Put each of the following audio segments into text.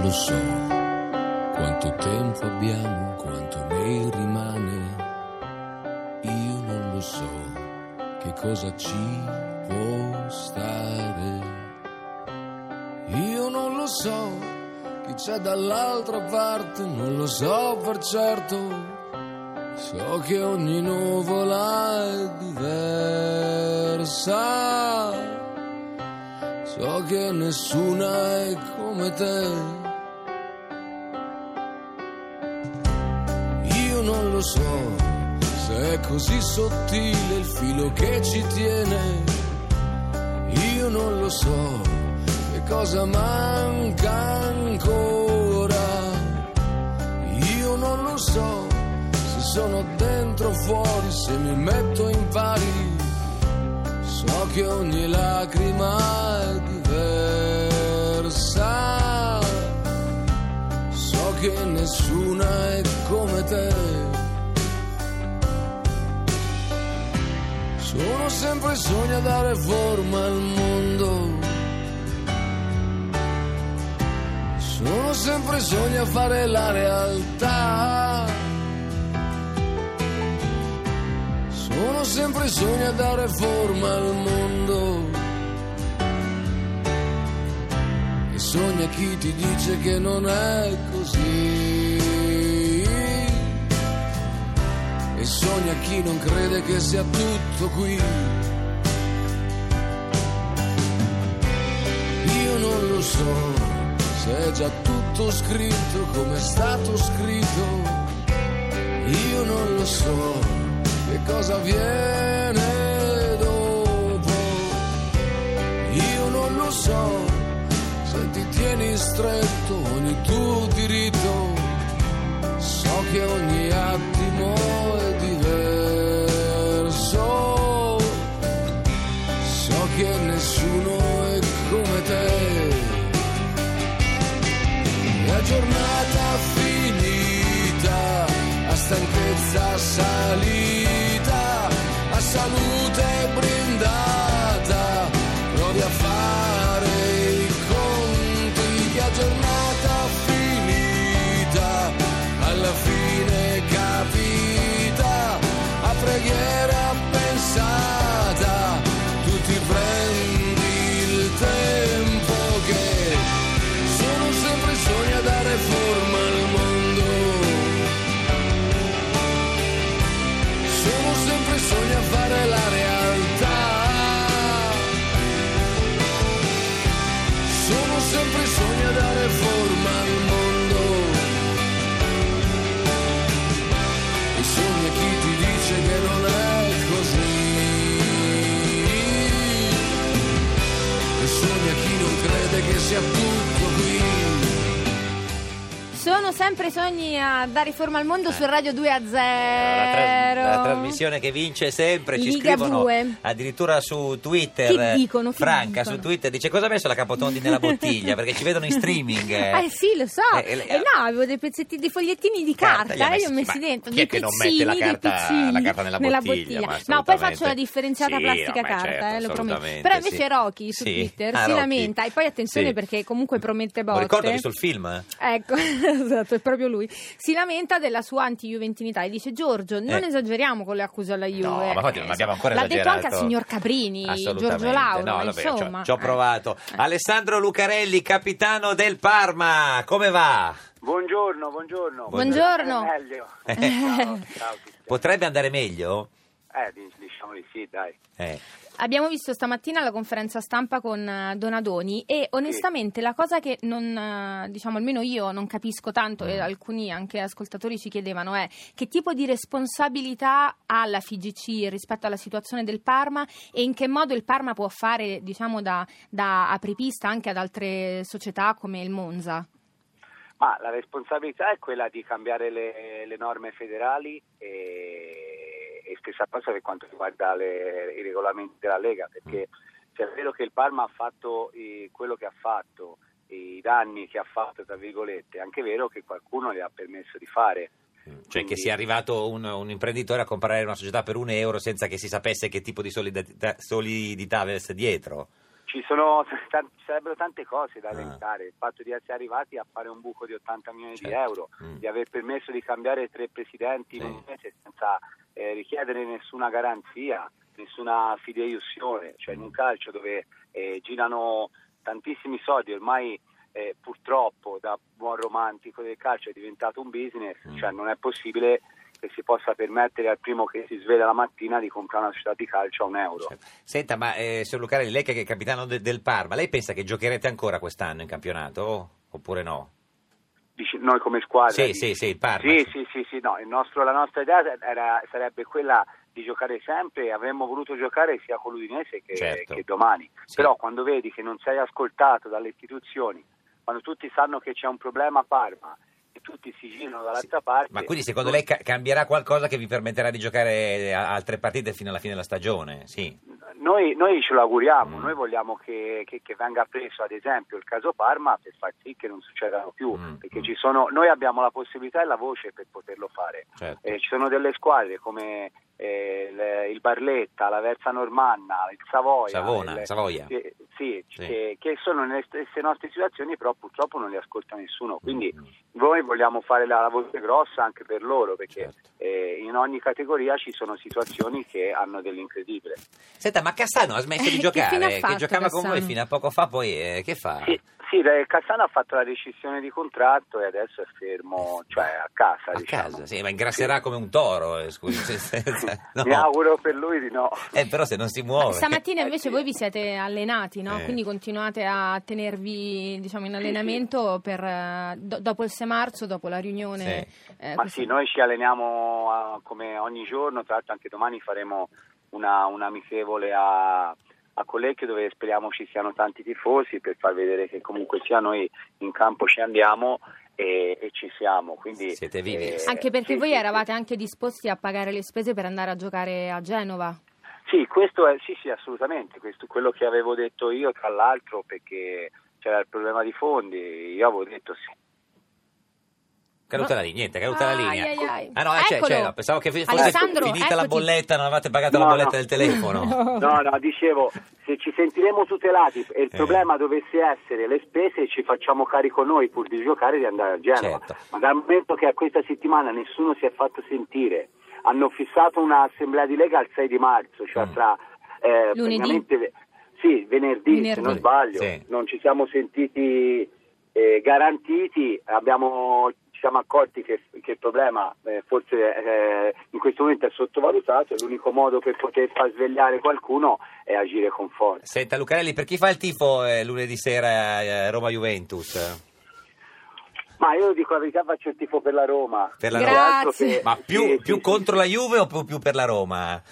non lo so quanto tempo abbiamo, quanto ne rimane. Io non lo so che cosa ci può stare. Io non lo so chi c'è dall'altra parte, non lo so per certo. So che ogni nuvola è diversa. So che nessuna è come te. Lo so se è così sottile il filo che ci tiene. Io non lo so che cosa manca ancora. Io non lo so se sono dentro o fuori, se mi metto in pari. So che ogni lacrima è diversa. So che nessuna è come te. Sono sempre sogni a dare forma al mondo. Sono sempre sogni a fare la realtà. Sono sempre sogni a dare forma al mondo. E sogna chi ti dice che non è così. E sogna chi non crede che sia tutto qui. Io non lo so se è già tutto scritto come è stato scritto. Io non lo so che cosa viene dopo. Io non lo so se ti tieni stretto ogni tuo diritto. So che ogni attimo giornata finita, a stanchezza salita, a salute brindata, crede che sia tutto qui. Sono sempre sogni a dare forma al mondo su Radio 2 a Eh. La, 0. la trasmissione che vince sempre ci Liga scrivono Bue. addirittura su Twitter Che dicono, che Franca dicono? su Twitter dice cosa ha messo la Capotondi nella bottiglia perché ci vedono in streaming eh. Eh sì, lo so. Eh, Eh, eh, no, avevo dei pezzettini di fogliettini di Carta, carta, li e messi- li ho messi dentro. chi dei è che non mette la dei carta- la carta nella bottiglia? Ma No, poi faccio la differenziata Sì, plastica no, carta, certo, eh, lo prometto. Però invece sì. Rocky su Sì. Twitter Ah, si Rocky. lamenta e poi attenzione perché comunque promette Lo botte. ricordo che sul film Ecco, esatto, è proprio lui. Si lamenta della sua anti-juventinità e dice Giorgio, non Eh. esageriamo con le accuse alla Juve. No, ma infatti non Eh, abbiamo ancora L'ha detto esagerato. anche al signor Cabrini, Assolutamente. Giorgio Lauro, no, vabbè, insomma. ci ho- ho eh. provato Alessandro Lucarelli capitano del Parma come va? Buongiorno, buongiorno. Buongiorno. Eh, meglio. Eh. Ciao, ciao potrebbe andare meglio? Eh, dic- diciamo di sì, dai. Eh. Abbiamo visto stamattina la conferenza stampa con eh, Donadoni e onestamente la cosa che non, eh, diciamo almeno io non capisco tanto Mm. e alcuni anche ascoltatori ci chiedevano è che tipo di responsabilità ha la FIGC rispetto alla situazione del Parma e in che modo il Parma può fare diciamo da, da apripista anche ad altre società come il Monza. Ma la responsabilità è quella di cambiare le, le norme federali e, e stessa cosa per quanto riguarda le- i regolamenti della Lega, perché se è vero che il Parma ha fatto eh, quello che ha fatto, i danni che ha fatto, tra virgolette, è anche vero che qualcuno le ha permesso di fare. Cioè Quindi- che sia arrivato un, un imprenditore a comprare una società per un euro senza che si sapesse che tipo di solidità, solidità avesse dietro. Ci sono ci sarebbero tante cose da Ah. elencare, il fatto di essere arrivati a fare un buco di 80 milioni di Certo. euro, Mm. di aver permesso di cambiare tre presidenti in Sì. un mese senza eh, richiedere nessuna garanzia, nessuna fideiussione, cioè in un calcio dove eh, girano tantissimi soldi, ormai eh, purtroppo da buon romantico del calcio è diventato un business, Mm. cioè non è possibile che si possa permettere al primo che si sveglia la mattina di comprare una società di calcio a un euro. Certo. Senta, ma eh, signor Lucarelli, lei che è capitano de- del Parma, lei pensa che giocherete ancora quest'anno in campionato oppure no? Dici, noi come squadra? Sì, dici? sì, sì. Sì, sì, sì, sì, no, il nostro- la nostra idea era- sarebbe quella di giocare sempre avremmo voluto giocare sia con l'Udinese che, Certo. che domani. Sì. Però quando vedi che non sei ascoltato dalle istituzioni, quando tutti sanno che c'è un problema a Parma e tutti si girano dall'altra parte... Ma quindi secondo lei ca- cambierà qualcosa che vi permetterà di giocare altre partite fino alla fine della stagione? Sì. Noi, noi ce lo auguriamo, Mm. noi vogliamo che, che- che venga preso ad esempio il caso Parma per far sì che non succedano più, Mm, perché mm. ci sono, noi abbiamo la possibilità e la voce per poterlo fare. Certo. Eh, ci sono delle squadre come il, il Barletta, la Versa Normanna, il Savoia, Savona, il- Savoia. che- sì, Sì. Che, che sono nelle stesse nostre situazioni, però purtroppo non li ascolta nessuno. Quindi Mm. noi vogliamo fare la, la voce grossa anche per loro, perché Certo. eh, in ogni categoria ci sono situazioni che hanno dell'incredibile. Senta, ma Cassano ha smesso di Eh, che giocare, che fatto giocava con voi Cassano? fino a poco fa, poi eh, che fa? Sì, sì, eh, Cassano ha fatto la rescissione di contratto e adesso è fermo, cioè a casa. A diciamo. casa, sì, ma ingrasserà come un toro, eh, scusi. se- senza- no. Mi auguro per lui di no. Eh, però se non si muove... Stamattina invece voi vi siete allenati, no? Eh. Quindi continuate a tenervi diciamo, in allenamento per, eh, do- dopo il 6 marzo, dopo la riunione. eh, Ma così. sì, noi ci alleniamo ah, come ogni giorno, tra l'altro anche domani faremo una, un amichevole a, a Collecchio dove speriamo ci siano tanti tifosi per far vedere che comunque sia noi in campo ci andiamo e, e ci siamo. Quindi, Siete vivi. eh, Anche perché sì, voi sì, eravate anche disposti a pagare le spese per andare a giocare a Genova. Sì, questo è, sì, sì, assolutamente, questo quello che avevo detto io, tra l'altro, perché c'era il problema di fondi, io avevo detto sì. Caduta la linea, niente, è caduta la linea. ai, ai. Ah no, eh, c'è, no, pensavo che fosse Alessandro, finita la eccoti. bolletta, non avevate pagato la No, bolletta no. del telefono. No, no, dicevo, se ci sentiremo tutelati e il Eh. problema dovesse essere le spese, ci facciamo carico noi pur di giocare di andare a Genova. Certo. Ma dal momento che a questa settimana nessuno si è fatto sentire, hanno fissato un'assemblea di Lega al 6 di marzo, cioè Mm. tra eh, Lunedì? praticamente- sì, venerdì, se Venerdì. non sbaglio, Sì. non ci siamo sentiti eh, garantiti, abbiamo siamo accorti che, che il problema eh, forse eh, in questo momento è sottovalutato e l'unico modo per poter far svegliare qualcuno è agire con forza. Senta Lucarelli, per chi fa il tifo eh, lunedì sera eh, Roma-Juventus? Ma io dico la verità, faccio il tifo per la Roma. Per la Roma. che Ma più, sì, più sì, contro sì. la Juve o più, più per la Roma?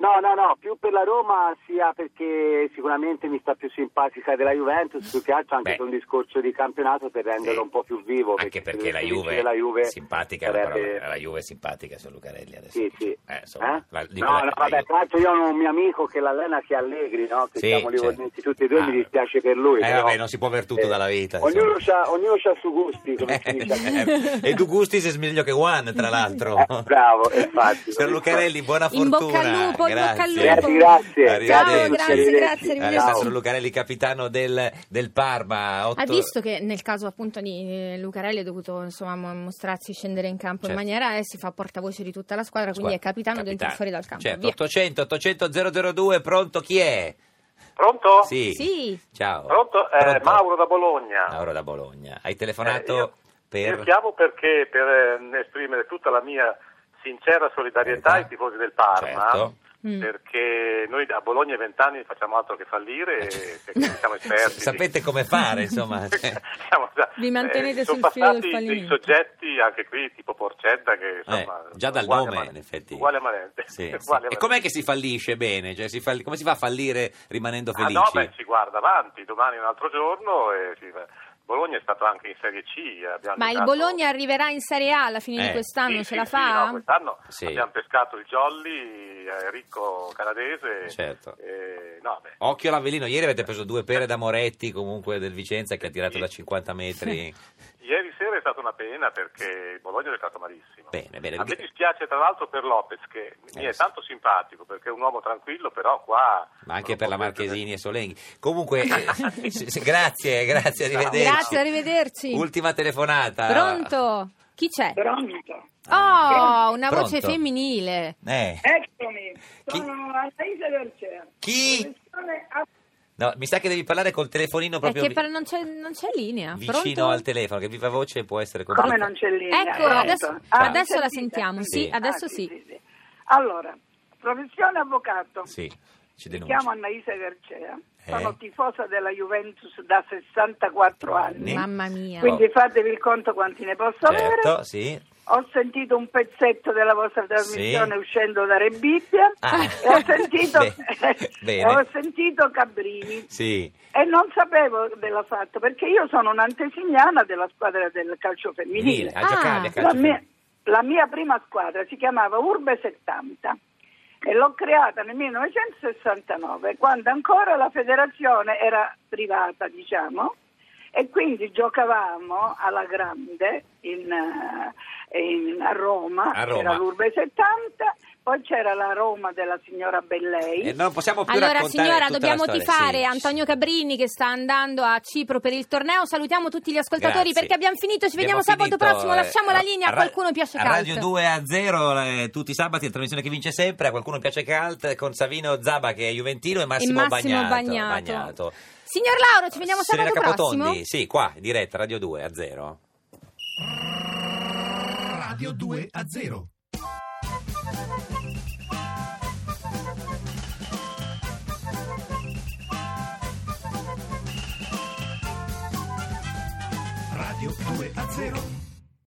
No, no, no, più per la Roma sia perché sicuramente mi sta più simpatica della Juventus, più che altro anche Beh. per un discorso di campionato per renderlo Sì. un po' più vivo. Anche perché la se vince Juve, la Juve simpatica, sarebbe- parola- la Juve è simpatica, signor Lucarelli adesso. Sì, sì. Eh, insomma, Eh? la- dico no, la- no, la vabbè, Juve- tra l'altro io ho un mio amico che l'allena che è Allegri, no? Che Sì, siamo lì certo. tutti e due, Ah, mi dispiace per lui. eh, però, vabbè, non si può aver tutto dalla vita, Ognuno ha ognuno c'ha su gusti, come si dice. e tu gusti se meglio che Juan, tra l'altro. Eh, bravo, infatti. Signor Lucarelli, buona fortuna. in bocca al lupo. Grazie, grazie. Arrivederci. Ciao, grazie, grazie. Alessandro Lucarelli, capitano del, del Parma. Otto... Ha visto che nel caso appunto di eh, Lucarelli ha dovuto insomma mo- mostrarsi scendere in campo Certo. in maniera e si fa portavoce di tutta la squadra, quindi è capitano, dentro e fuori dal campo. Certo, Via. 800 800 002, pronto chi è? Pronto? Sì. Sì. Ciao. Pronto? Eh, Pronto? Mauro da Bologna. Mauro da Bologna. Hai telefonato Eh, io- per... Io chiamo perché per eh, esprimere tutta la mia sincera solidarietà ai tifosi del Parma. Certo. Mm. Perché noi a Bologna a vent'anni facciamo altro che fallire e perché siamo esperti. Sapete come fare, insomma. Siamo già- Vi mantenete sono sul filo del passati dei fallimento. soggetti anche qui tipo Porcetta che Eh, insomma già dal nome, a Mar- in effetti. uguale a Marente Sì, sì. E com'è che si fallisce bene? Cioè, si fall- Come si fa a fallire rimanendo Ah, felici? no, beh, si guarda avanti, domani è un altro giorno e si va. Bologna è stato anche in Serie C. abbiamo Ma il giocato- Bologna arriverà in Serie A alla fine Eh. di quest'anno, Sì, ce sì, la sì, fa? no, quest'anno Sì. abbiamo pescato il Jolly, eh, ricco canadese. Certo. eh, no, beh, Occhio all'Avellino, ieri avete preso due pere da Moretti, comunque del Vicenza, che ha tirato da 50 metri. Ieri è stata una pena perché il Bologna ha giocato malissimo. Bene, bene. A me dispiace tra l'altro per Lopez che mi è tanto simpatico perché è un uomo tranquillo, però qua... Ma anche per la Marchesini e Solenghi. Comunque, eh, s- s- grazie, grazie, arrivederci. Grazie, arrivederci. Ultima telefonata. Pronto? Chi c'è? Pronto? Oh, una voce Pronto? femminile. Eh, Eccomi, Chi? sono Anaisa Vercea. Chi? Professione a- No, mi sa che devi parlare col telefonino proprio che vi- per- non, c'è, non c'è linea. vicino Pronto? al telefono, che viva voce può essere Come complicata. non c'è linea? Ecco, Pronto? adesso- Ah, adesso mi la sentiamo, sì, Sì. adesso Ah, sì. Allora, professione avvocato. Sì, ci Mi denuncia. chiamo Annaisa Vercea. Eh? Sono tifosa della Juventus da 64 anni. Mamma mia. Quindi fatevi il conto quanti ne posso avere. Certo, sì. Ho sentito un pezzetto della vostra trasmissione Sì. uscendo da Re Bibbia Ah. e ho sentito, Beh, ho sentito Cabrini. Sì. E non sapevo della fatto perché io sono un'antesignana della squadra del calcio femminile. Ah, calcio La mia, femminile. la mia prima squadra si chiamava Urbe 70 e l'ho creata nel 1969 quando ancora la federazione era privata, diciamo, e quindi giocavamo alla grande in, eh, in- a Roma, A Roma. c'era l'Urbe 70, poi c'era la Roma della signora Bellei. Eh, non possiamo più Allora signora, tutta dobbiamo la tifare sì. Antonio Cabrini che sta andando a Cipro per il torneo. Salutiamo tutti gli ascoltatori Grazie. perché abbiamo finito. Ci vediamo Abbiamo sabato finito, prossimo. eh, Lasciamo la a- linea a a qualcuno piace a calcio. Radio 2 a 0 eh, tutti i sabati la trasmissione che vince sempre a qualcuno piace cult con Savino Zaba che è Juventino e Massimo, E Massimo Bagnato, Bagnato. Signor Lauro, ci vediamo Serena sabato prossimo. Capotondi, sì, qua, in diretta, Radio 2 a 0. Radio 2 a 0. Radio 2 a 0.